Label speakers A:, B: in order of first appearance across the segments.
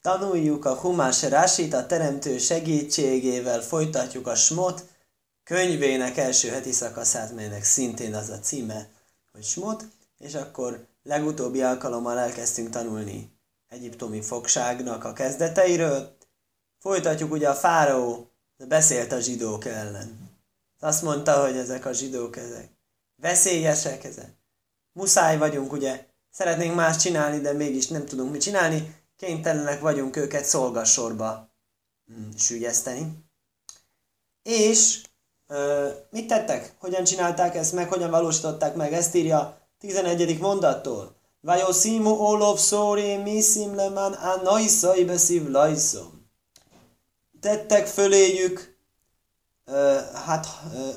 A: tanuljuk a Humás Rásit, a Teremtő segítségével folytatjuk a Smot könyvének első heti szakaszát, melynek szintén az a címe, hogy Smot, és akkor legutóbbi alkalommal elkezdtünk tanulni egyiptomi fogságnak a kezdeteiről. Folytatjuk ugye a fáraó beszélt a zsidók ellen. Azt mondta, hogy ezek a zsidók, ezek veszélyesek, ezek. Muszáj vagyunk, ugye, szeretnénk más csinálni, de mégis nem tudunk mit csinálni, kénytelenek vagyunk őket szolgassorba mm, sügyeszteni. És ö, mit tettek? Hogyan csinálták ezt meg? Hogyan valósították meg? Ezt írja 11. mondattól. Vajoszimu olov szóri miszim leman anajszai beszív lajszom. Tettek föléjük ö, hát ö,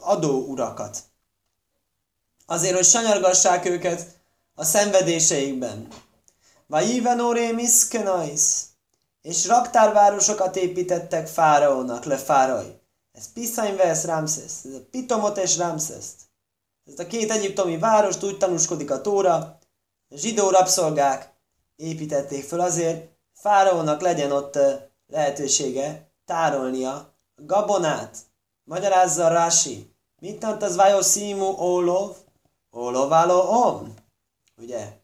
A: adó urakat. Azért, hogy sanyargassák őket a szenvedéseikben. Vajivanore miskenais. És raktárvárosokat építettek Fáraónak, le Fáraj. Ez Piszanyvesz Ramszesz, ez a Pitomot és Ramszeszt. Ez a két egyiptomi várost úgy tanúskodik a Tóra, zsidó rabszolgák építették föl azért, Fáraónak legyen ott lehetősége tárolnia gabonát. Magyarázza Rási. Mit tant az vájó szímú ólov? Ólováló om. Ugye?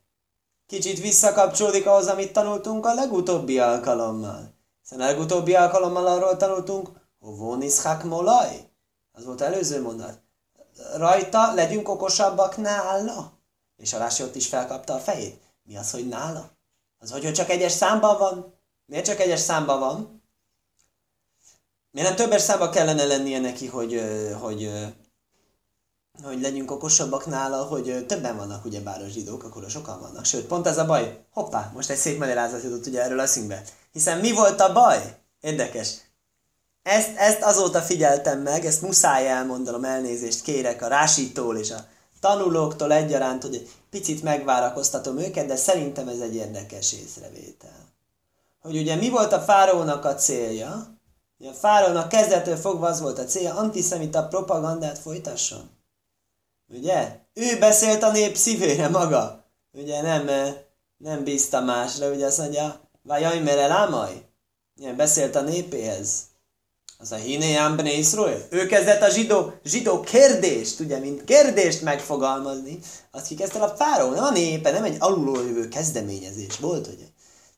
A: Kicsit visszakapcsolódik ahhoz, amit tanultunk a legutóbbi alkalommal. Hiszen a legutóbbi alkalommal arról tanultunk, Hovoniszhák molaj. Az volt előző mondat. Rajta legyünk okosabbak nála. És a Rási ott is felkapta a fejét. Mi az, hogy nála? Az, hogy, hogy csak egyes számban van? Miért csak egyes számban van? Miért nem többes számban kellene lennie neki, hogy, hogy hogy legyünk okosabbak nála, hogy többen vannak ugye bár a zsidók, akkor sokan vannak. Sőt, pont ez a baj. Hoppá, most egy szép magyarázat jutott ugye erről a színbe. Hiszen mi volt a baj? Érdekes. Ezt, ezt azóta figyeltem meg, ezt muszáj elmondanom, elnézést kérek a rásítól és a tanulóktól egyaránt, hogy picit megvárakoztatom őket, de szerintem ez egy érdekes észrevétel. Hogy ugye mi volt a fáraónak a célja? A fáraónak kezdetől fogva az volt a célja, antiszemita propagandát folytasson. Ugye? Ő beszélt a nép szívére maga. Ugye nem, eh, nem bízta másra, ugye azt mondja, vagy mere lámaj. Ilyen beszélt a népéhez. Az a Ambne Israel. Ő kezdett a zsidó, zsidó kérdést, ugye, mint kérdést megfogalmazni. Azt kikezdte a fáró, nem a népe, nem egy alulról jövő kezdeményezés volt, ugye.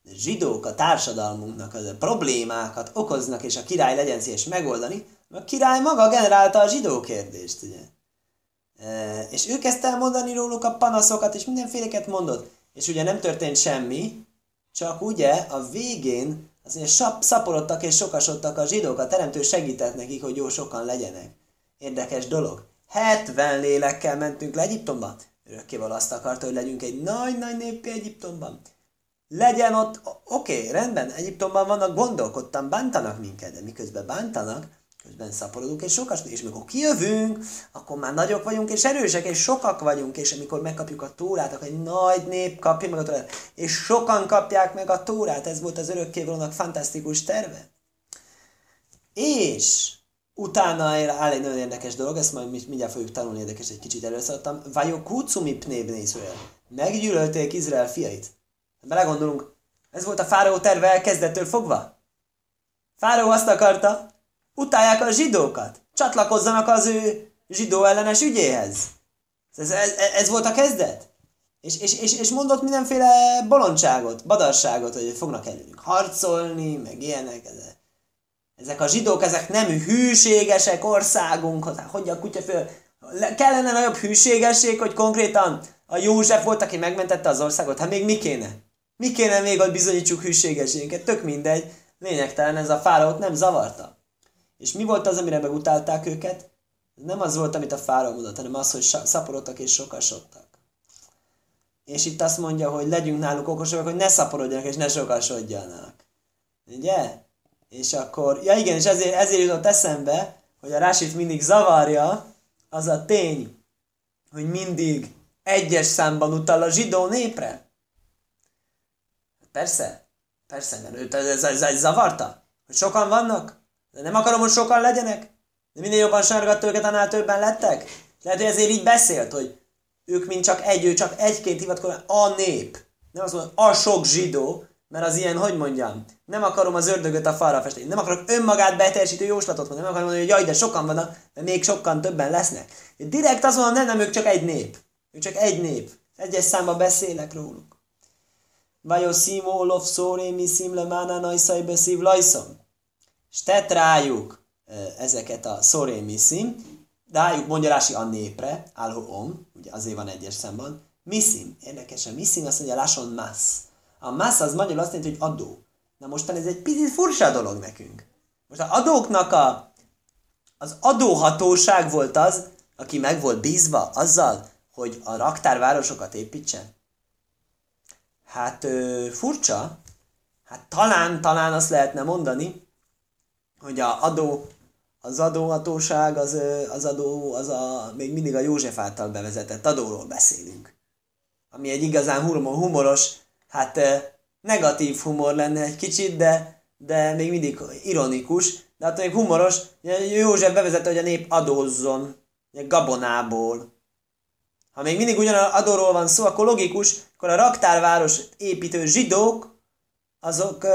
A: De zsidók a társadalmunknak az a problémákat okoznak, és a király legyen szíves megoldani, a király maga generálta a zsidó kérdést, ugye. És ő kezdte el mondani róluk a panaszokat, és mindenféleket mondott. És ugye nem történt semmi, csak ugye a végén az mondja, szaporodtak és sokasodtak a zsidók, a teremtő segített nekik, hogy jó sokan legyenek. Érdekes dolog. 70 lélekkel mentünk le Egyiptomba. Örökkéval azt akarta, hogy legyünk egy nagy-nagy néppé Egyiptomban. Legyen ott, oké, okay, rendben, Egyiptomban vannak gondok, ottan bántanak minket, de miközben bántanak, közben szaporodunk, és sokas, és mikor kijövünk, akkor már nagyok vagyunk, és erősek, és sokak vagyunk, és amikor megkapjuk a tórát, akkor egy nagy nép kapja meg a tórát, és sokan kapják meg a tórát, ez volt az örökkévalónak fantasztikus terve. És utána áll egy nagyon érdekes dolog, ezt majd mindjárt fogjuk tanulni, érdekes, egy kicsit előszadtam. Vajok kucumi pnébne Izrael. Meggyűlölték Izrael fiait. Belegondolunk, ez volt a fáraó terve elkezdettől fogva. Fáraó azt akarta, utálják a zsidókat, csatlakozzanak az ő zsidó ellenes ügyéhez. Ez, ez, ez volt a kezdet. És, és, és, és mondott mindenféle bolondságot, badarságot, hogy fognak ellenünk harcolni, meg ilyenek. Ezek a zsidók, ezek nem hűségesek országunkhoz. Hogy a kutya föl... Kellene nagyobb hűségesség, hogy konkrétan a József volt, aki megmentette az országot. Hát még mi kéne? Mi kéne még, hogy bizonyítsuk hűségességünket? Tök mindegy. Lényegtelen, ez a fáraót nem zavarta. És mi volt az, amire megutálták őket? Nem az volt, amit a fáraó mondott, hanem az, hogy szaporodtak és sokasodtak. És itt azt mondja, hogy legyünk náluk okosak, hogy ne szaporodjanak és ne sokasodjanak. Ugye? És akkor, ja igen, és ezért, ezért jutott eszembe, hogy a Rásit mindig zavarja az a tény, hogy mindig egyes számban utal a zsidó népre. Persze, persze, mert őt ez, ez, ez zavarta, hogy sokan vannak. De nem akarom, hogy sokan legyenek? De minél jobban sárgatta őket, annál többen lettek? Lehet, hogy ezért így beszélt, hogy ők mint csak egy, ő csak egyként hivatkozik, a nép. Nem azt mondja, a sok zsidó, mert az ilyen, hogy mondjam, nem akarom az ördögöt a falra festeni, nem akarok önmagát beteljesítő jóslatot mondani, nem akarom mondani, hogy jaj, de sokan vannak, de még sokan többen lesznek. Direkt azt mondom, nem, nem, ők csak egy nép. Ők csak egy nép. Egyes számba beszélek róluk. Vajó szimó, lov, szóri, mi szimle, mána, najszaj, beszív, lajszom. És tett rájuk ezeket a szóri, mi szim, rájuk mondja Rási a népre, álló om, ugye azért van egyes számban, miszim, érdekes, a miszim azt mondja, láson massz. A massz az magyarul azt jelenti, hogy adó. Na mostan ez egy picit furcsa dolog nekünk. Most az adóknak a, az adóhatóság volt az, aki meg volt bízva azzal, hogy a raktárvárosokat építsen. Hát ö, furcsa. Hát talán, talán azt lehetne mondani, hogy a adó, az adóhatóság, az, az adó, az a, még mindig a József által bevezetett adóról beszélünk. Ami egy igazán humoros, hát negatív humor lenne egy kicsit, de, de még mindig ironikus, de hát még humoros, József bevezette, hogy a nép adózzon, gabonából. Ha még mindig ugyanaz adóról van szó, akkor logikus, akkor a raktárváros építő zsidók, azok,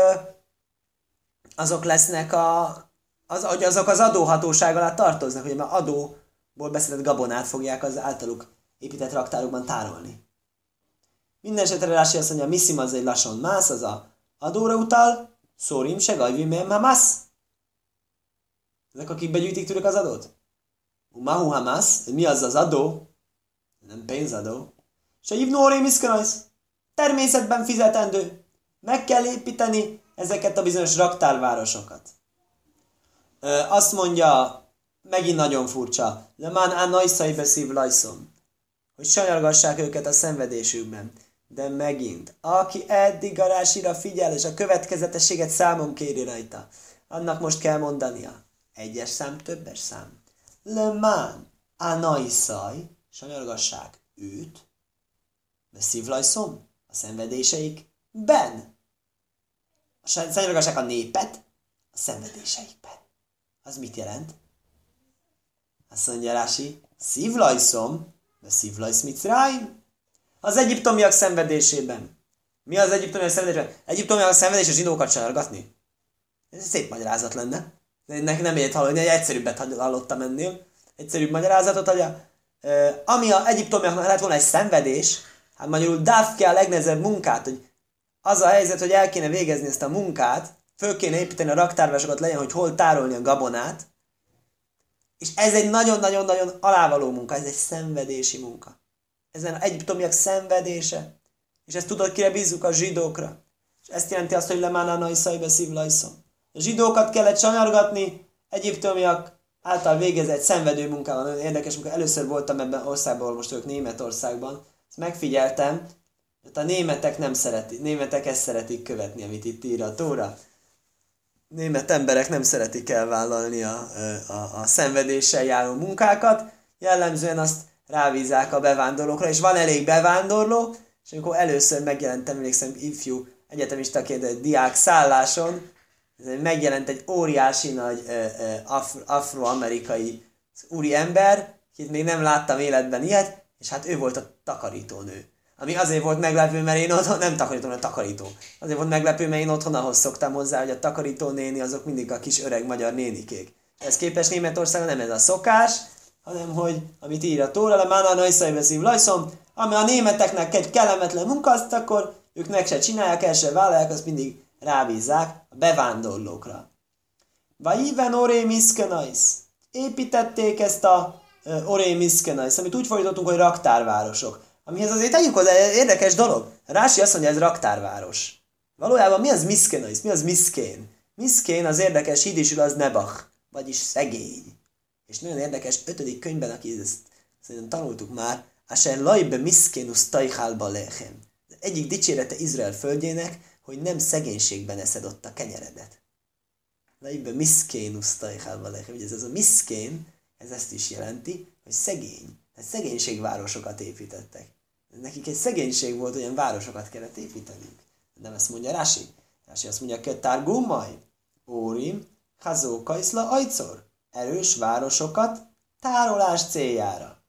A: azok lesznek a, az, hogy azok az adóhatóság alá tartoznak, hogy már adóból beszedett gabonát fogják az általuk épített raktárokban tárolni. Minden esetre Rási azt mondja, miszim az egy lassan mász, az a adóra utal, szórim se gajvi mert mász. Ezek, akik begyűjtik tőlük az adót? Mahu hamász, mi az az adó? Nem pénzadó. Se hívnórém iszkanajsz. Természetben fizetendő. Meg kell építeni ezeket a bizonyos raktárvárosokat. Ö, azt mondja, megint nagyon furcsa, Lemán á najszai beszív lajszom, hogy sanyargassák őket a szenvedésükben. De megint, aki eddig a rásira figyel, és a következetességet számon kéri rajta, annak most kell mondania. Egyes szám, többes szám. Lemán, anaiszaj, sanyargassák őt, de szívlajszom, a szenvedéseik, ben. Sanyargassák a népet, a szenvedéseikben. Az mit jelent? Azt mondja Rási, szívlajszom, de szívlajsz mit ráim? Az egyiptomiak szenvedésében. Mi az egyiptomiak szenvedésében? Egyiptomiak szenvedés a zsidókat sanyargatni? Ez szép magyarázat lenne. Ennek nem ért hallani, egy egyszerűbbet hallottam ennél. Egyszerűbb magyarázatot, hogy a, ami a egyiptomiaknak lett volna egy szenvedés, hát magyarul dávke a legnehezebb munkát, hogy az a helyzet, hogy el kéne végezni ezt a munkát, föl kéne építeni a raktárvásokat legyen, hogy hol tárolni a gabonát, és ez egy nagyon-nagyon-nagyon alávaló munka, ez egy szenvedési munka. Ezen egyiptomiak szenvedése. És ezt tudod, kire bízzuk a zsidókra. És ezt jelenti azt, hogy lemánána iszaibe szívlajszom. A zsidókat kellett sanyargatni, egyiptomiak által végezett szenvedő munkával. Nagyon érdekes munka. Először voltam ebben országban, most ők Németországban. Ezt megfigyeltem, hogy a németek nem szeretik, németek ezt szeretik követni, amit itt ír a Tóra. Német emberek nem szeretik elvállalni a, a, a szenvedéssel járó munkákat, jellemzően azt rávízák a bevándorlókra, és van elég bevándorló, és amikor először megjelentem, emlékszem, ifjú egyetemistaként egy diák szálláson, megjelent egy óriási nagy afro, afroamerikai úri ember, akit még nem láttam életben ilyet, és hát ő volt a takarítónő. Ami azért volt meglepő, mert én otthon, nem takarító, hanem takarító. Azért volt meglepő, mert én otthon ahhoz szoktam hozzá, hogy a takarító néni azok mindig a kis öreg magyar nénikék. Ez képes Németországon nem ez a szokás, hanem hogy, amit ír a Tóra, le mána najszai lajszom, ami a németeknek egy kellemetlen munka, azt akkor ők meg se csinálják, el se vállalják, azt mindig rábízzák a bevándorlókra. Vaiven oré miszkenajsz. Építették ezt a oré miszkenajsz, amit úgy fordítottunk, hogy raktárvárosok. Amihez azért tegyük hozzá, érdekes dolog. Rási azt mondja, ez raktárváros. Valójában mi az miszkenajsz? Mi az miszkén? Miszkén az érdekes hídisül az nebach, vagyis szegény. És nagyon érdekes, ötödik könyvben, aki ezt szerintem tanultuk már, Asher lajbe miszkénusz tajhálba lechem. Egyik dicsérete Izrael földjének, hogy nem szegénységben eszed ott a kenyeredet. Lajbe miszkénusz tajhálba lechem. Ugye ez az a miszkén, ez ezt is jelenti, hogy szegény. Tehát szegénységvárosokat építettek. Nekik egy szegénység volt, olyan városokat kellett építeniük. Nem ezt mondja Rási. Rási azt mondja, Ketár Gummaj, Órim, Hazó Kajszla, Ajcor erős városokat tárolás céljára.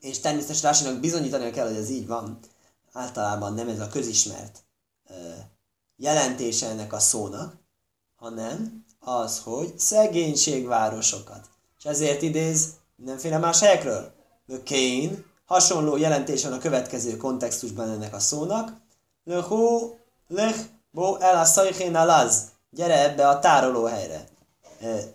A: És természetesen Rásinak bizonyítani kell, hogy ez így van. Általában nem ez a közismert jelentése ennek a szónak, hanem az, hogy szegénységvárosokat. És ezért idéz mindenféle más helyekről. Kén, hasonló jelentés van a következő kontextusban ennek a szónak. Lehu, lech, bo el a szajchén alaz. Gyere ebbe a tárolóhelyre.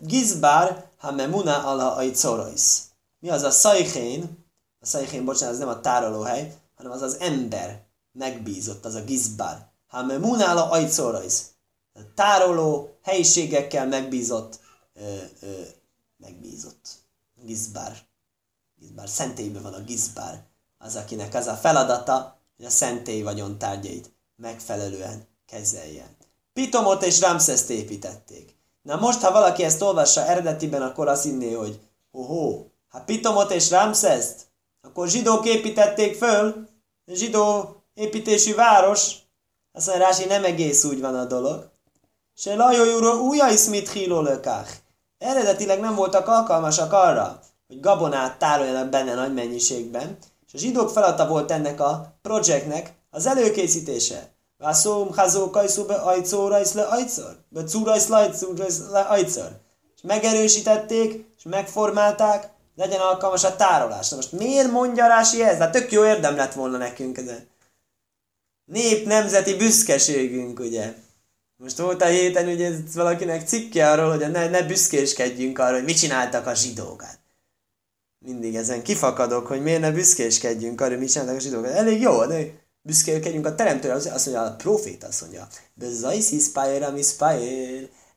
A: Gizbár, ha memuna ala ajcorois. Mi az a szajchén? A szajchén, bocsánat, ez nem a tárolóhely, hanem az az ember megbízott, az a gizbár. Ha memuna ala ajcorois. Tároló helyiségekkel megbízott, ö, ö, megbízott. Gizbár. Gizbár. Szentélyben van a gizbár. Az, akinek az a feladata, hogy a szentély vagyontárgyait megfelelően kezeljen. Pitomot és Ramszeszt építették. Na most, ha valaki ezt olvassa eredetiben, akkor azt hinné, hogy hoho, ha Pitomot és Ramszeszt, akkor zsidók építették föl, zsidó építésű város, azt mondja, Rási, nem egész úgy van a dolog. Se lajójúró újja iszmit híló Eredetileg nem voltak alkalmasak arra, hogy gabonát tároljanak benne nagy mennyiségben, és a zsidók feladata volt ennek a projektnek az előkészítése. Vászóm, hazó, kajszó, be ajcóra, is le ajcor. Be cúra, is le ajcor. És megerősítették, és megformálták, legyen alkalmas a tárolás. Na most miért mondja Rási ez? Hát tök jó érdem lett volna nekünk ez. Nép nemzeti büszkeségünk, ugye? Most volt a héten ugye valakinek cikke arról, hogy ne, ne büszkéskedjünk arra, hogy mit csináltak a zsidók. Mindig ezen kifakadok, hogy miért ne büszkéskedjünk arra, mit csináltak a zsidók. Elég jó, de büszkélkedjünk a teremtőre, azt mondja, a profét azt mondja, Bezajsz iszpájér, ami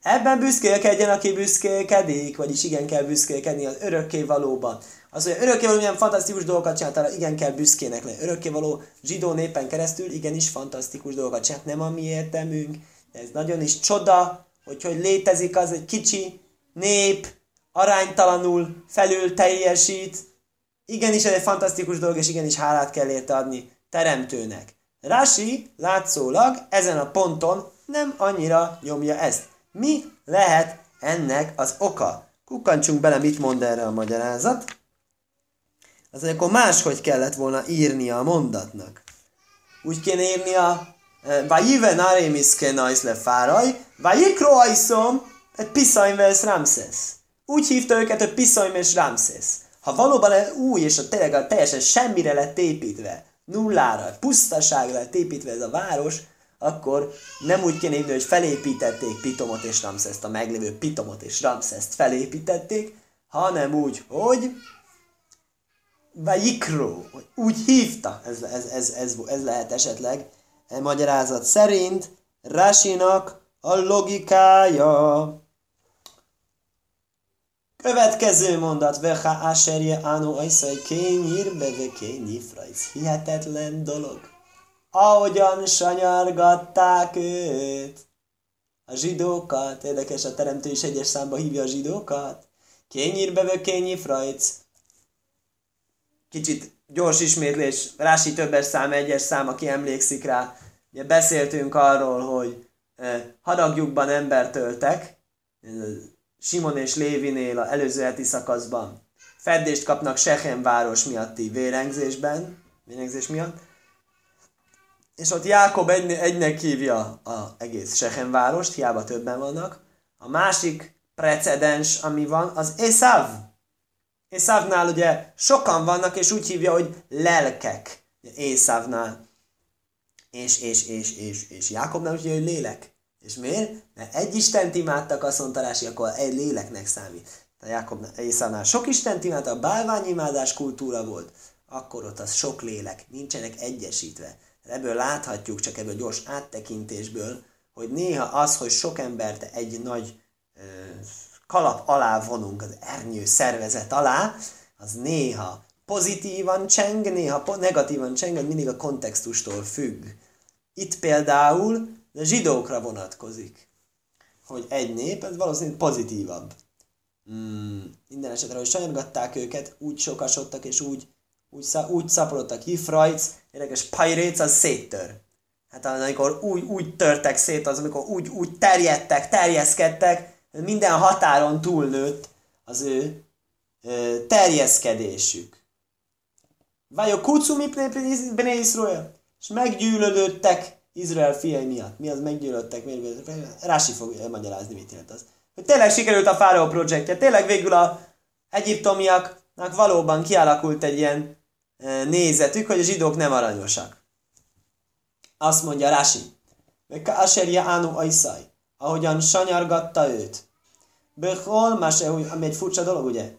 A: Ebben büszkélkedjen, aki büszkélkedik, vagyis igen kell büszkélkedni az örökké valóban. Az, hogy örökkévaló milyen fantasztikus dolgokat csinált, igen kell büszkének lenni. Örökkévaló zsidó népen keresztül igenis fantasztikus dolgokat csinált, nem a mi értemünk. Ez nagyon is csoda, hogy hogy létezik az egy kicsi nép, aránytalanul felül teljesít. Igenis ez egy fantasztikus dolog, és igenis hálát kell érte adni teremtőnek. Rasi látszólag ezen a ponton nem annyira nyomja ezt. Mi lehet ennek az oka? Kukkantsunk bele, mit mond erre a magyarázat. Az akkor máshogy kellett volna írnia a mondatnak. Úgy kéne írnia, Vajive narémis kenajsz le fáraj, vajikro ajszom, egy piszajm vesz Ramszesz. Úgy hívta őket, hogy piszajm és Ramszesz. Ha valóban új és a tényleg teljesen semmire lett építve, nullára, pusztaságra lett építve ez a város, akkor nem úgy kéne hívni, hogy felépítették Pitomot és Ramszeszt, a meglévő Pitomot és Ramszeszt felépítették, hanem úgy, hogy Vajikro, úgy hívta, ez, ez, ez, ez, ez lehet esetleg, e magyarázat szerint Rasinak a logikája. Következő mondat, Veha Aserje Anu Ajszai Kényír Beve Kényifrajc. Hihetetlen dolog. Ahogyan sanyargatták őt. A zsidókat, érdekes, a teremtő is egyes számba hívja a zsidókat. Kényír Beve Kényifrajc. Kicsit gyors ismétlés, Rási többes szám, egyes szám, aki emlékszik rá. Ugye beszéltünk arról, hogy eh, hadagjukban embert öltek, Simon és Lévinél a előző heti szakaszban feddést kapnak Sechem város miatti vérengzésben, vérengzés miatt, és ott Jákob egy, egynek hívja a egész Sechem várost, hiába többen vannak. A másik precedens, ami van, az Esav. Észávnál ugye sokan vannak, és úgy hívja, hogy lelkek. Észávnál. És, és, és, és, és Jákobnál úgy hívja, hogy lélek. És miért? Mert egy Istent imádtak, azt mondta Rási, akkor egy léleknek számít. A Jákob Észánál sok Istent imádtak, a bálványimádás kultúra volt, akkor ott az sok lélek, nincsenek egyesítve. Ebből láthatjuk, csak ebből gyors áttekintésből, hogy néha az, hogy sok embert egy nagy ö, kalap alá vonunk, az ernyő szervezet alá, az néha pozitívan cseng, néha negatívan cseng, mindig a kontextustól függ. Itt például de zsidókra vonatkozik, hogy egy nép, ez valószínűleg pozitívabb. Mm, minden esetre, hogy sajongatták őket, úgy sokasodtak, és úgy, úgy, úgy szaporodtak. Hifrajc, érdekes, pajrác, az széttör. Hát amikor úgy, úgy törtek szét, az amikor úgy, úgy terjedtek, terjeszkedtek, minden határon túlnőtt az ő ö, terjeszkedésük. Vajok kucu mi és meggyűlölődtek Izrael fiai miatt. Mi az meggyűlöltek, miért? Rási fog magyarázni, mit jelent az. Hogy tényleg sikerült a Fáraó projektje, tényleg végül a egyiptomiaknak valóban kialakult egy ilyen e, nézetük, hogy a zsidók nem aranyosak. Azt mondja Rási, Aserje Ánu Aiszaj, ahogyan sanyargatta őt. Böhol, más, ami egy furcsa dolog, ugye?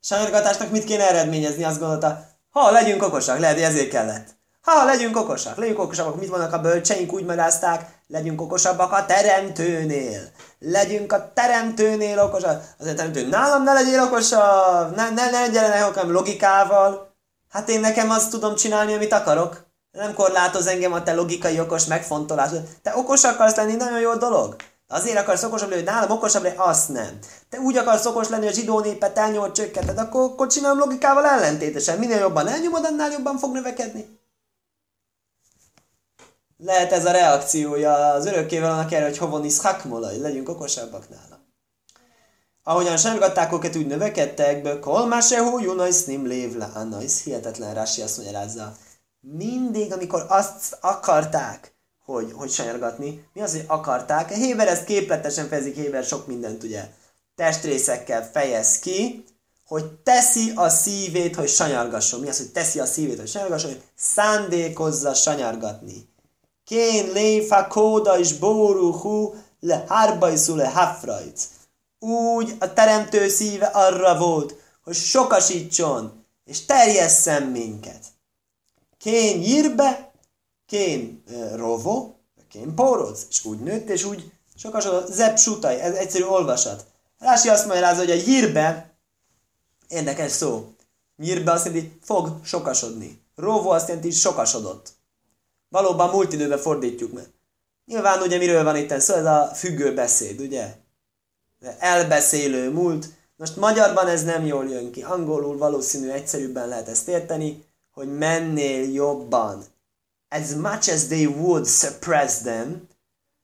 A: Sanyargatásnak mit kéne eredményezni? Azt gondolta, ha legyünk okosak, lehet, hogy ezért kellett. Ha, legyünk okosak, legyünk okosabbak. Mit vannak a bölcseink? Úgy magyarázták, legyünk okosabbak a teremtőnél. Legyünk a teremtőnél okosak. Azért teremtő, nálam ne legyél okosabb, ne, ne, ne legyen okam logikával. Hát én nekem azt tudom csinálni, amit akarok. Nem korlátoz engem a te logikai okos megfontolás. Te okos akarsz lenni, nagyon jó dolog. Azért akarsz okosabb lenni, hogy nálam okosabb lenni, azt nem. Te úgy akarsz okos lenni, hogy a zsidó népet elnyomod, csökkented, akkor, akkor csinálom logikával ellentétesen. Minél jobban elnyomod, annál jobban fog növekedni lehet ez a reakciója az örökkével annak erre, hogy hovon is hakmolaj, legyünk okosabbak nála. Ahogyan sárgatták őket, úgy növekedtek, be kolmásehu junajsz nim lévle anajsz, hihetetlen Rási azt magyarázza. Mindig, amikor azt akarták, hogy, hogy sanyargatni, mi az, hogy akarták? Héber ezt képletesen fejezik, Héber sok mindent ugye testrészekkel fejez ki, hogy teszi a szívét, hogy sanyargasson. Mi az, hogy teszi a szívét, hogy sanyargasson? Hogy szándékozza sanyargatni. Kén léfa kóda és bóruhú le hárbajszú le hafrajc. Úgy a teremtő szíve arra volt, hogy sokasítson és terjesszen minket. Kén nyírbe, kén uh, rovo, kén póroz, és úgy nőtt, és úgy sokasodott. Zep sutaj, ez egyszerű olvasat. Rási azt magyarázza, hogy a hírbe, érdekes szó, nyírbe azt jelenti, fog sokasodni. Rovo azt jelenti, sokasodott. Valóban múlt fordítjuk meg. Nyilván ugye miről van itt szó, ez a függő beszéd, ugye? Elbeszélő múlt. Most magyarban ez nem jól jön ki. Angolul valószínű egyszerűbben lehet ezt érteni, hogy mennél jobban. As much as they would suppress them,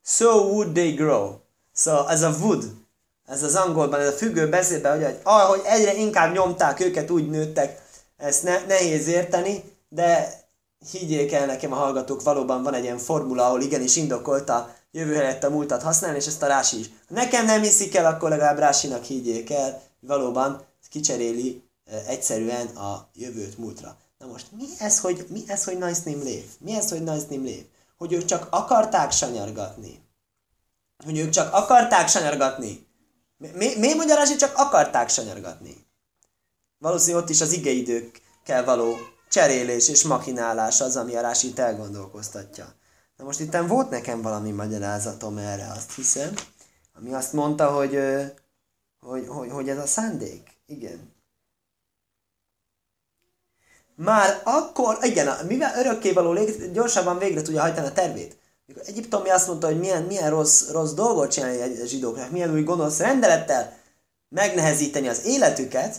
A: so would they grow. So ez a would, ez az angolban, ez a függő beszédben, hogy ahogy egyre inkább nyomták őket, úgy nőttek, ezt ne, nehéz érteni, de higgyék el nekem a hallgatók, valóban van egy ilyen formula, ahol igenis indokolt a jövő helyett a múltat használni, és ezt a Rási is. Ha nekem nem hiszik el, akkor legalább Rásinak higgyék el, valóban kicseréli egyszerűen a jövőt múltra. Na most mi ez, hogy, mi ez, hogy nice name live? Mi ez, hogy nice name live? Hogy ők csak akarták sanyargatni. Hogy ők csak akarták sanyargatni. Mi, mi, mi mondja Rási, csak akarták sanyargatni? Valószínűleg ott is az igeidőkkel való cserélés és machinálás az, ami a Rásit elgondolkoztatja. Na most itt volt nekem valami magyarázatom erre, azt hiszem, ami azt mondta, hogy, hogy, hogy, hogy ez a szándék. Igen. Már akkor, igen, mivel örökkévaló gyorsabban végre tudja hajtani a tervét. Mikor Egyiptomi azt mondta, hogy milyen, milyen rossz, rossz dolgot csinálni a zsidóknak, milyen új gonosz rendelettel megnehezíteni az életüket,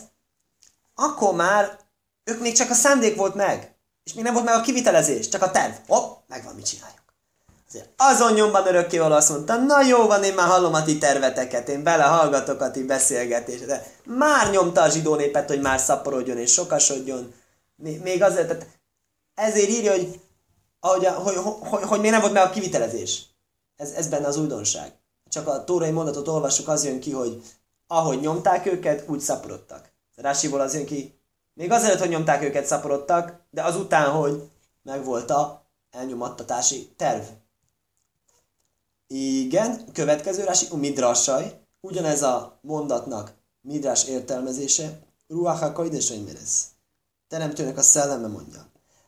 A: akkor már ők még csak a szándék volt meg. És még nem volt meg a kivitelezés, csak a terv. Hopp, megvan, mit csináljuk. Azért azon nyomban örökkéval azt mondta, na jó van, én már hallom a ti terveteket, én belehallgatok a ti beszélgetésre. Már nyomta a zsidó népet, hogy már szaporodjon és sokasodjon. Még azért, tehát ezért írja, hogy, ahogy, hogy, hogy, hogy, hogy még nem volt meg a kivitelezés. Ez, ez benne az újdonság. Csak a tórai mondatot olvassuk, az jön ki, hogy ahogy nyomták őket, úgy szaporodtak. Rásiból az jön ki, még azelőtt, hogy nyomták őket, szaporodtak, de azután, hogy megvolt a elnyomattatási terv. Igen, következő rási, midrasaj, ugyanez a mondatnak midrás értelmezése, ruach ha koidesaimeres. Teremtőnek a szelleme mondja.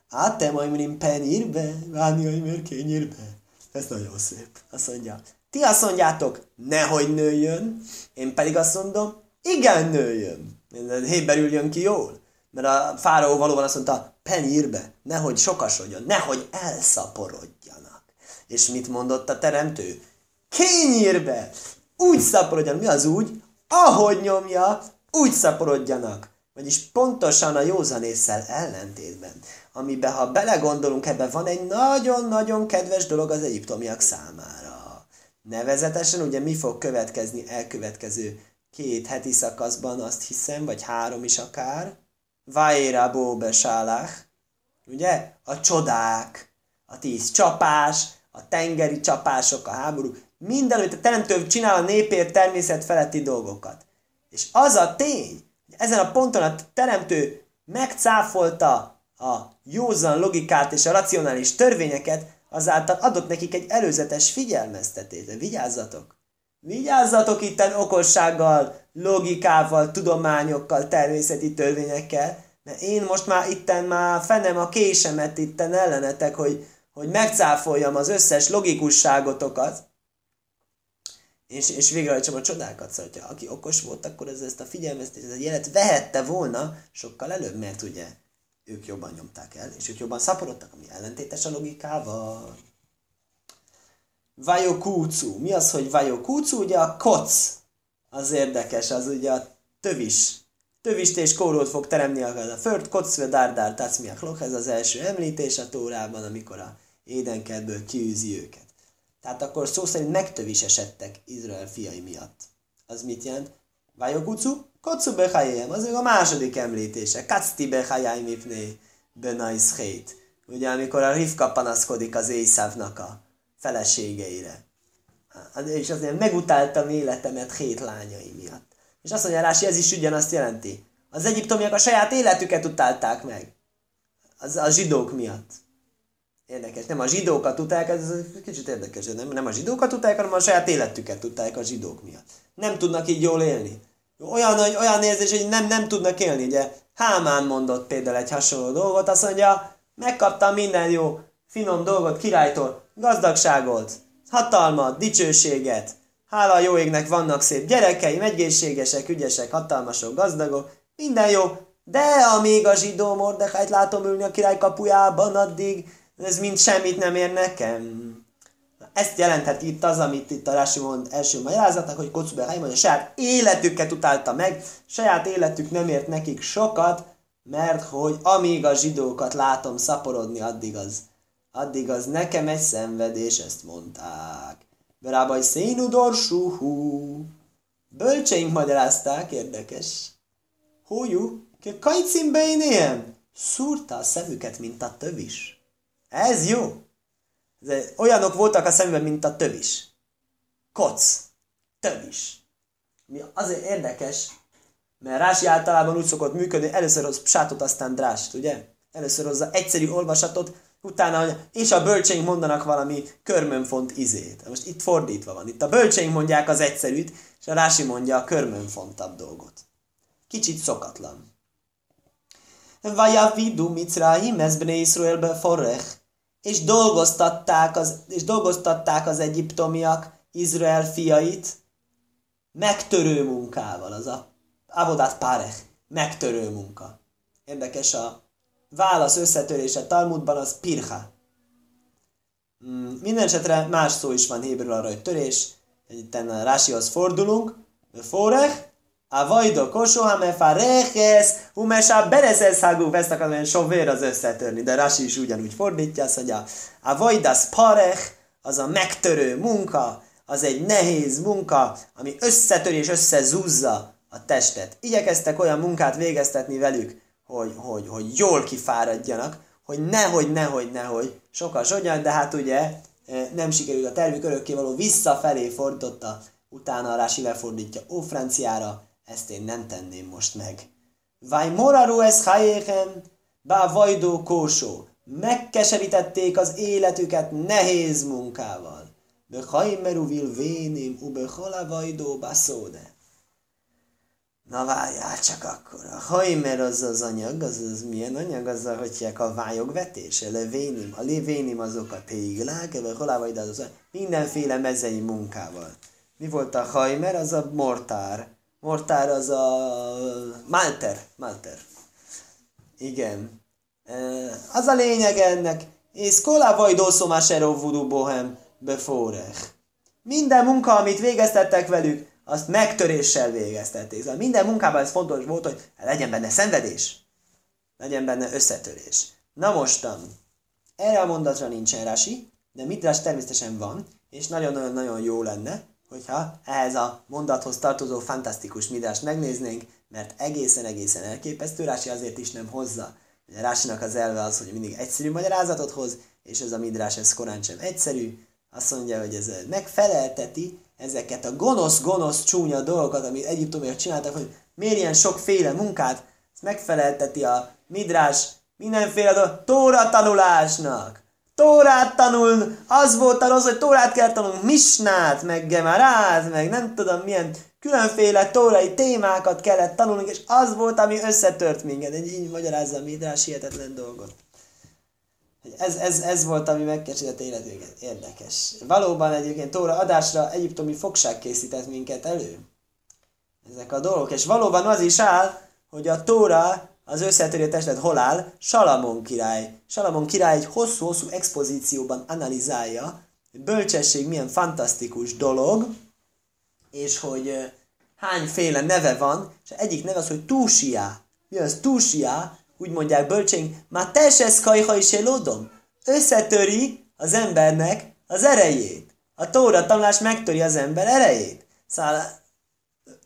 A: Át te majmrim penírbe, váni a kényírbe. Ez nagyon szép. Azt mondja, ti azt mondjátok, nehogy nőjön, én pedig azt mondom, igen nőjön. Héberül jön ki jól. Mert a fáraó valóban azt mondta, penírbe, nehogy sokasodjon, nehogy elszaporodjanak. És mit mondott a teremtő? Kényírbe, úgy szaporodjanak. Mi az úgy? Ahogy nyomja, úgy szaporodjanak. Vagyis pontosan a józanésszel ellentétben. Amiben, ha belegondolunk, ebben van egy nagyon-nagyon kedves dolog az egyiptomiak számára. Nevezetesen ugye mi fog következni elkövetkező két heti szakaszban, azt hiszem, vagy három is akár, Vaera Bóbe Sálach, ugye? A csodák, a tíz csapás, a tengeri csapások, a háború, minden, amit a teremtő csinál a népért természet feletti dolgokat. És az a tény, hogy ezen a ponton a teremtő megcáfolta a józan logikát és a racionális törvényeket, azáltal adott nekik egy előzetes figyelmeztetést. Vigyázzatok! Vigyázzatok itten okossággal, logikával, tudományokkal, természeti törvényekkel, mert én most már itten már fenem a késemet itten ellenetek, hogy, hogy megcáfoljam az összes logikusságotokat, és, és végrehajtsam a csodákat. Szóval, hogyha aki okos volt, akkor ez, ezt a figyelmeztetést, ez a jelet vehette volna sokkal előbb, mert ugye ők jobban nyomták el, és ők jobban szaporodtak, ami ellentétes a logikával. Vajokúcu. Mi az, hogy vajokúcu? Ugye a koc az érdekes, az ugye a tövis. Tövist és kórót fog teremni a föld, kocve dárdár tacmiach ez az első említés a Tórában, amikor a édenkertből kiűzi őket. Tehát akkor szó szerint megtövis esettek Izrael fiai miatt. Az mit jelent? Vajokucu, kocu bechajem, az a második említése. Kacti bechajaim ipné benaiszhét. Ugye, amikor a Rivka panaszkodik az Észávnak a feleségeire. És azért megutáltam életemet hét lányai miatt. És azt mondja Rási, ez is ugyanazt jelenti. Az egyiptomiak a saját életüket utálták meg. Az a zsidók miatt. Érdekes. Nem a zsidókat utálják, ez kicsit érdekes. Nem, nem a zsidókat utálják, hanem a saját életüket utálják a zsidók miatt. Nem tudnak így jól élni. Olyan, olyan érzés, hogy nem, nem tudnak élni. Ugye Hámán mondott például egy hasonló dolgot, azt mondja, megkaptam minden jó, finom dolgot királytól, gazdagságot, hatalmat, dicsőséget, hála a jó égnek vannak szép gyerekeim, egészségesek, ügyesek, hatalmasok, gazdagok, minden jó, de amíg a zsidó Mordechájt látom ülni a király kapujában, addig ez mind semmit nem ér nekem. Ezt jelenthet itt az, amit itt a Rási mond első magyarázatnak, hogy Kocube Haim, hogy a saját életüket utálta meg, saját életük nem ért nekik sokat, mert hogy amíg a zsidókat látom szaporodni, addig az, addig az nekem egy szenvedés, ezt mondták. Berábaj szénu dorsúhú. Bölcseink magyarázták, érdekes. Hújú, ke kajcim bejném. Szúrta a szemüket, mint a tövis. Ez jó. De olyanok voltak a szemben, mint a tövis. Koc. Tövis. Mi azért érdekes, mert Rási általában úgy szokott működni, először hoz psátot, aztán drást, ugye? Először hozza egyszerű olvasatot, utána, és a bölcseink mondanak valami körmönfont izét. Most itt fordítva van. Itt a bölcseink mondják az egyszerűt, és a Rási mondja a körmönfontabb dolgot. Kicsit szokatlan. Vajavidu Mitzrahim ez Bnei Israelbe forrech és dolgoztatták az, és dolgoztatták az egyiptomiak Izrael fiait megtörő munkával, az a Avodát Párech, megtörő munka. Érdekes a válasz összetörése Talmudban, az pirha. Mm, minden esetre más szó is van héberül arra, hogy törés. Itt a Rásihoz fordulunk. Forech, a vajdo kosó, ha mefareches, humesa berezesz hágú, ezt akarom sovér az összetörni, de Rasi is ugyanúgy fordítja, azt mondja, a vajdas parech, az a megtörő munka, az egy nehéz munka, ami összetör és összezúzza a testet. Igyekeztek olyan munkát végeztetni velük, hogy, hogy, hogy jól kifáradjanak, hogy nehogy, nehogy, nehogy, sokkal sogyan, de hát ugye eh, nem sikerült a tervük örökké való visszafelé fordította, utána a Rási lefordítja ó franciára, ezt én nem tenném most meg. Vaj moraru ez hajéken, bá vajdó kósó. Megkeserítették az életüket nehéz munkával. Be hajmeru vil vénim, ube vajdó baszóde. Na várjál csak akkor. A hajmer az az anyag, az, az milyen anyag? Az a, hogy a vályogvetés, a levénim. A levénim azok a téglák, ebben holá vagy az, mindenféle mezei munkával. Mi volt a hajmer? Az a mortár mortár az a Malter. Malter. Igen. Az a lényeg ennek. És kola vajdószó máseró vudu bohem befórech. Minden munka, amit végeztettek velük, azt megtöréssel végeztették. Szóval minden munkában ez fontos volt, hogy legyen benne szenvedés, legyen benne összetörés. Na mostan, erre a mondatra nincsen rási, de mitrás természetesen van, és nagyon-nagyon-nagyon jó lenne, hogyha ehhez a mondathoz tartozó fantasztikus midást megnéznénk, mert egészen-egészen elképesztő, Rási azért is nem hozza. Ugye Rásinak az elve az, hogy mindig egyszerű magyarázatot hoz, és ez a midrás, ez korán sem egyszerű. Azt mondja, hogy ez megfelelteti ezeket a gonosz-gonosz csúnya dolgokat, amit egyiptomiak csináltak, hogy miért ilyen sokféle munkát, ezt megfelelteti a midrás mindenféle dolog, tóra tanulásnak. Tórát tanul, az volt az, hogy Tórát kell tanulni, Misnát, meg Gemarát, meg nem tudom milyen különféle tórai témákat kellett tanulni, és az volt, ami összetört minket. Egy így magyarázza a Midrás hihetetlen dolgot. Ez, ez, ez volt, ami megkecsített életünket. Érdekes. Valóban egyébként Tóra adásra egyiptomi fogság készített minket elő. Ezek a dolgok. És valóban az is áll, hogy a Tóra az összetörő testlet hol áll? Salamon király. Salamon király egy hosszú-hosszú expozícióban analizálja, hogy bölcsesség milyen fantasztikus dolog, és hogy hányféle neve van, és egyik neve az, hogy túsiá. Mi az túsiá? Úgy mondják bölcsénk, már tesesz kajha is elodom. Összetöri az embernek az erejét. A tóra tanulás megtöri az ember erejét. Szóval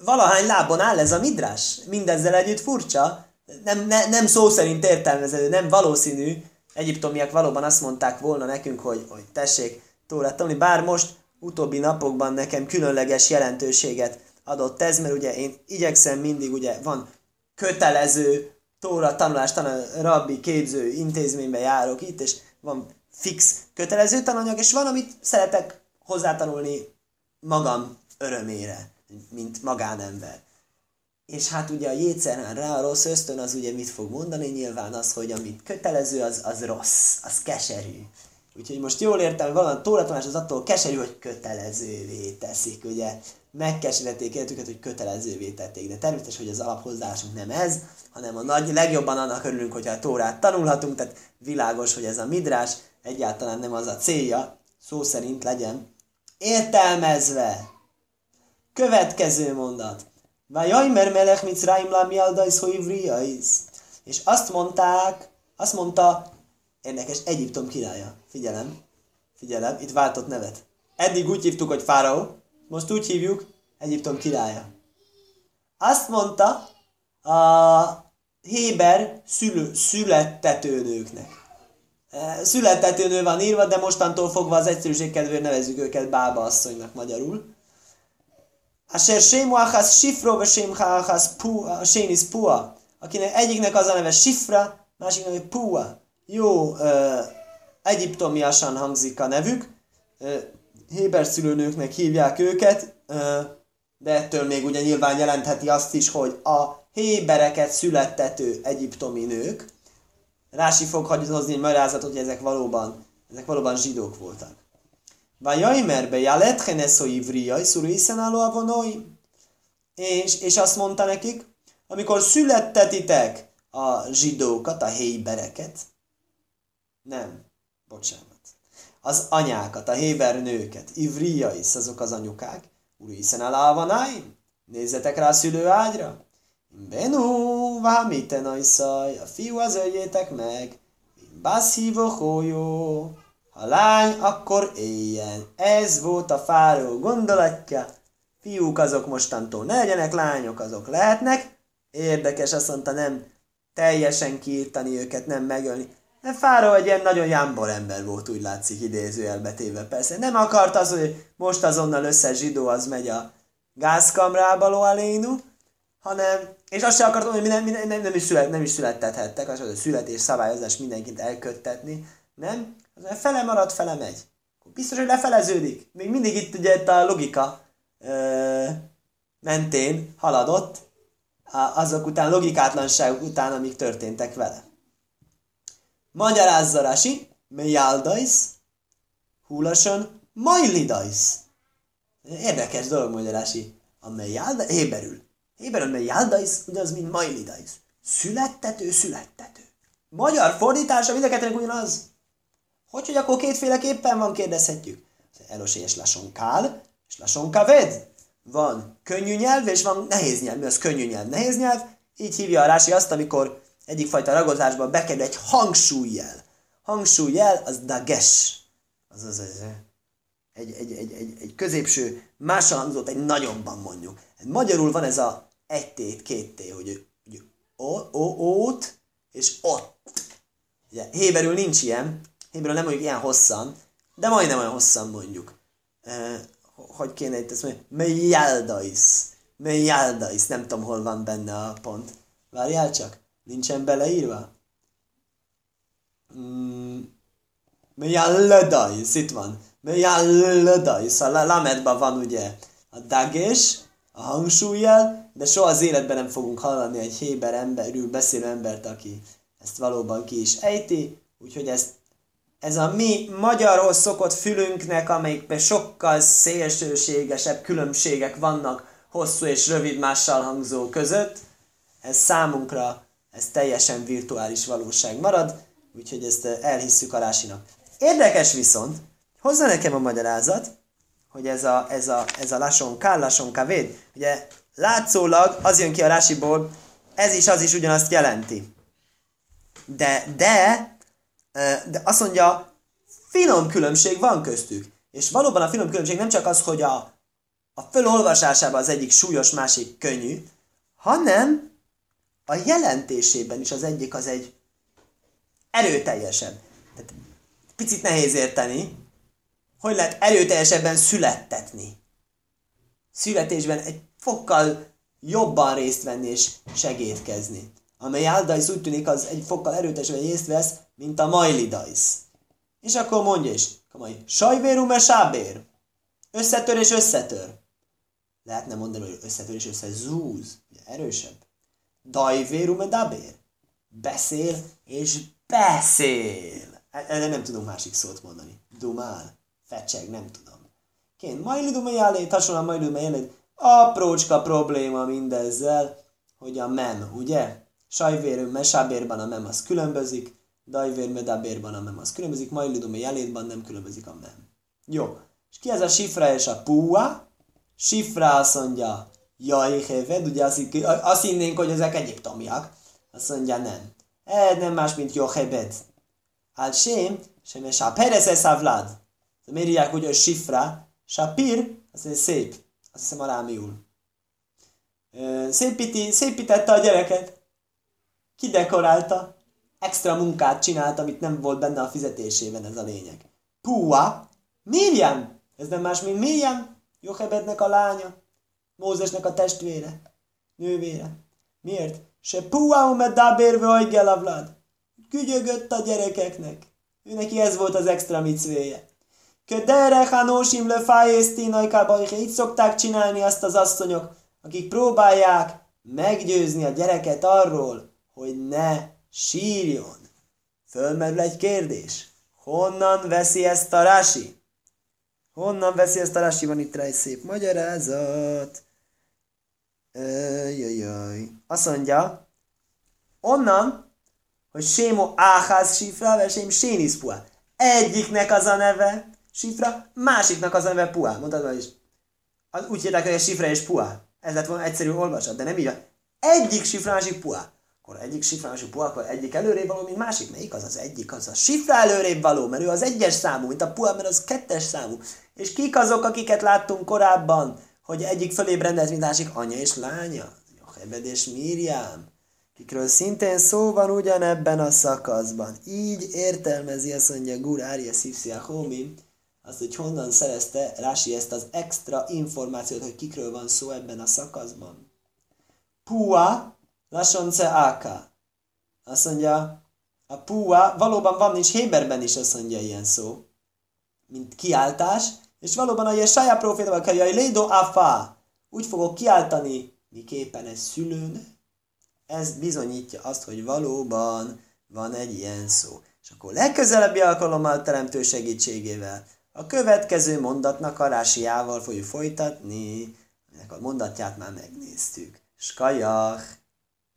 A: valahány lábon áll ez a midrás. Mindezzel együtt furcsa, nem, ne, nem szó szerint értelmező, nem valószínű. Egyiptomiak valóban azt mondták volna nekünk, hogy, hogy tessék Tórát tanulni, bár most utóbbi napokban nekem különleges jelentőséget adott ez, mert ugye én igyekszem mindig, ugye van kötelező Tóra tanulás, tanul, rabbi, képző intézménybe járok itt, és van fix kötelező tananyag, és van, amit szeretek hozzátanulni magam örömére, mint magánember. És hát ugye a jétszerán rá a rossz ösztön az ugye mit fog mondani? Nyilván az, hogy amit kötelező, az, az rossz, az keserű. Úgyhogy most jól értem, hogy valami tóratanás az attól keserű, hogy kötelezővé teszik, ugye megkeserítették életüket, hogy kötelezővé tették. De természetes, hogy az alaphozásunk nem ez, hanem a nagy, legjobban annak örülünk, hogyha a Tórát tanulhatunk, tehát világos, hogy ez a midrás egyáltalán nem az a célja, szó szerint legyen értelmezve. Következő mondat. Vajajmer melech Mitzrayim lami aldais hoivriais. És azt mondták, azt mondta, érdekes, Egyiptom királya. Figyelem, figyelem, itt váltott nevet. Eddig úgy hívtuk, hogy Fáraó, most úgy hívjuk, Egyiptom királya. Azt mondta a Héber szülő, születtetőnőknek. E, születtetőnő van írva, de mostantól fogva az egyszerűség kedvéért nevezzük őket Bába asszonynak magyarul. Asher Sému Achas Sifro, ve Sému Sénis Pua. Akinek egyiknek az a neve Sifra, másiknak Pua. Jó, ö, egyiptomiasan hangzik a nevük. Ö, Héber szülőnőknek hívják őket, de ettől még ugye nyilván jelentheti azt is, hogy a hébereket születtető egyiptomi nők. Rási fog hozni egy magyarázatot, hogy ezek valóban, ezek valóban zsidók voltak. Vajajmer be jaletcheneso ivriai szurészen álló avonoim. És, és azt mondta nekik, amikor születtetitek a zsidókat, a hébereket, nem, bocsánat, az anyákat, a héber nőket, ivriais, azok az anyukák, úrészen álló nézzetek rá a szülőágyra, Benú, vámiten ajszaj, a fiú az öljétek meg, bászhívó hójó, ha lány, akkor éljen. Ez volt a fáró gondolatja. Fiúk azok mostantól ne legyenek, lányok azok lehetnek. Érdekes, azt mondta, nem teljesen kiírtani őket, nem megölni. De Fáró egy ilyen nagyon jámbor ember volt, úgy látszik idézőjelbetéve persze. Nem akart az, hogy most azonnal összes zsidó az megy a gázkamrába loalénu, hanem, és azt sem akart hogy minden, nem, nem, is szület, nem is születtethettek, az, a születés szabályozás mindenkit elköttetni, nem? Az fele marad, fele megy. Biztos, hogy lefeleződik. Még mindig itt ugye itt a logika ö, mentén haladott, azok után, logikátlanságok után, amik történtek vele. Magyarázza Rasi, Mejáldais, húlason, Majlidais. Érdekes dolog, mondja Rasi. A Mejálda, héberül. Héberül Mejáldais, ugyanaz, mint Majlidais. Születtető, születtető. Magyar fordítása mind a kettőnek ugyanaz. Hogy, hogy akkor kétféleképpen van, kérdezhetjük. Elos és lasonkál, és lasonkaved. Van könnyű nyelv, és van nehéz nyelv. Mi az könnyű nyelv? Nehéz nyelv? Így hívja a Rási azt, amikor egyik fajta ragozásban bekerül egy hangsúlyjel. Hangsúlyjel az dages. Az az, az egy, egy, egy, egy, egy középső, mással hangzott egy nagyobban mondjuk. Magyarul van ez a egy tét, két té, hogy, hogy ó, ó, ót és ott. Ugye, héberül nincs ilyen, Héberül nem mondjuk ilyen hosszan, de majdnem olyan hosszan mondjuk. Uh, hogy kéne itt ezt mondani? Mejáldais. Mejáldais. Nem tudom, hol van benne a pont. Várjál csak. Nincsen beleírva? Mm. Mejáldais. Itt van. Mejáldais. A lamedban van ugye a dagés, a hangsúlyjel, de soha az életben nem fogunk hallani egy héber emberül beszélő embert, aki ezt valóban ki is ejti, úgyhogy ezt ez a mi magyarhoz szokott fülünknek, amelyikben sokkal szélsőségesebb különbségek vannak hosszú és rövid mással hangzó között, ez számunkra ez teljesen virtuális valóság marad, úgyhogy ezt elhisszük a rásinak. Érdekes viszont, hozza nekem a magyarázat, hogy ez a, ez a, ez a lason ká, lason kavéd, ugye látszólag az jön ki a rásiból, ez is az is ugyanazt jelenti. De, de de azt mondja, finom különbség van köztük. És valóban a finom különbség nem csak az, hogy a, a fölolvasásában az egyik súlyos, másik könnyű, hanem a jelentésében is az egyik az egy erőteljesebb. Tehát picit nehéz érteni, hogy lehet erőteljesebben születtetni. Születésben egy fokkal jobban részt venni és segítkezni amely áldajsz úgy tűnik, az egy fokkal erőtesebben részt vesz, mint a majlidajsz. És akkor mondja is, komoly, sajvérum sábér. Összetör és összetör. Lehetne mondani, hogy összetör és összezúz. Erősebb. Dajvérum dabér. Beszél és beszél. Erre nem tudom másik szót mondani. Dumál. Fecseg, nem tudom. Ként majlidum jálét, hasonlóan majlidum jálét. Aprócska probléma mindezzel, hogy a mem, ugye? Sajvérő mesábérban a mem az különbözik, dajvér medabérban a mem az különbözik, majlidumi jelétban nem különbözik a mem. Jó. És ki ez a sifra és a púa? Sifra azt mondja, jaj, héved, ugye azt, azt hinnénk, hogy ezek egyiptomiak. Azt mondja, nem. Ez nem más, mint Johebed. Hát sem, sem és a perez ez avlad. Miért írják úgy, hogy sifra? Sapir, azt mondja, szép. Azt hiszem arámiul. Szépíti, szépítette a gyereket kidekorálta, extra munkát csinált, amit nem volt benne a fizetésében, ez a lényeg. Pua, Miriam, ez nem más, mint Miriam, Jochebednek a lánya, Mózesnek a testvére, nővére. Miért? Se pua umed dabérve ajgel avlad. Kügyögött a gyerekeknek. Ő neki ez volt az extra micvéje. Ködere hanósim le fájésztinajkába, így szokták csinálni azt az asszonyok, akik próbálják meggyőzni a gyereket arról, hogy ne sírjon. Fölmerül egy kérdés. Honnan veszi ezt a Rási? Honnan veszi ezt a Rási? Van itt rá egy szép magyarázat. Jajjaj. Azt mondja, onnan, hogy Sémo Áház sifra, vagy Sém Sénis Pua. Egyiknek az a neve sifra, másiknak az a neve Pua. Mondtad is. Úgy hívják, hogy sifra és Pua. Ez lett volna egyszerű olvasat, de nem így van. Egyik sifra, másik Pua akkor egyik sifra, másik puha, egyik előrébb való, mint másik. Melyik az az egyik? Az a sifra előrébb való, mert ő az egyes számú, mint a puha, mert az kettes számú. És kik azok, akiket láttunk korábban, hogy egyik fölébb rendelt, mint másik anya és lánya? Jochebed és Miriam, kikről szintén szó van ugyanebben a szakaszban. Így értelmezi, azt mondja Gur Ária Szívszia Homi, azt, hogy honnan szerezte Rási ezt az extra információt, hogy kikről van szó ebben a szakaszban. Pua, Lasonce áka. Azt mondja, a púa, valóban van is Héberben is azt mondja ilyen szó, mint kiáltás, és valóban a Jesaja profétában kell, hogy Lédo afa, úgy fogok kiáltani, miképpen egy szülőn. Ez bizonyítja azt, hogy valóban van egy ilyen szó. És akkor legközelebbi alkalommal teremtő segítségével a következő mondatnak a rásiával fogjuk folytatni, ennek a mondatját már megnéztük. Skajach!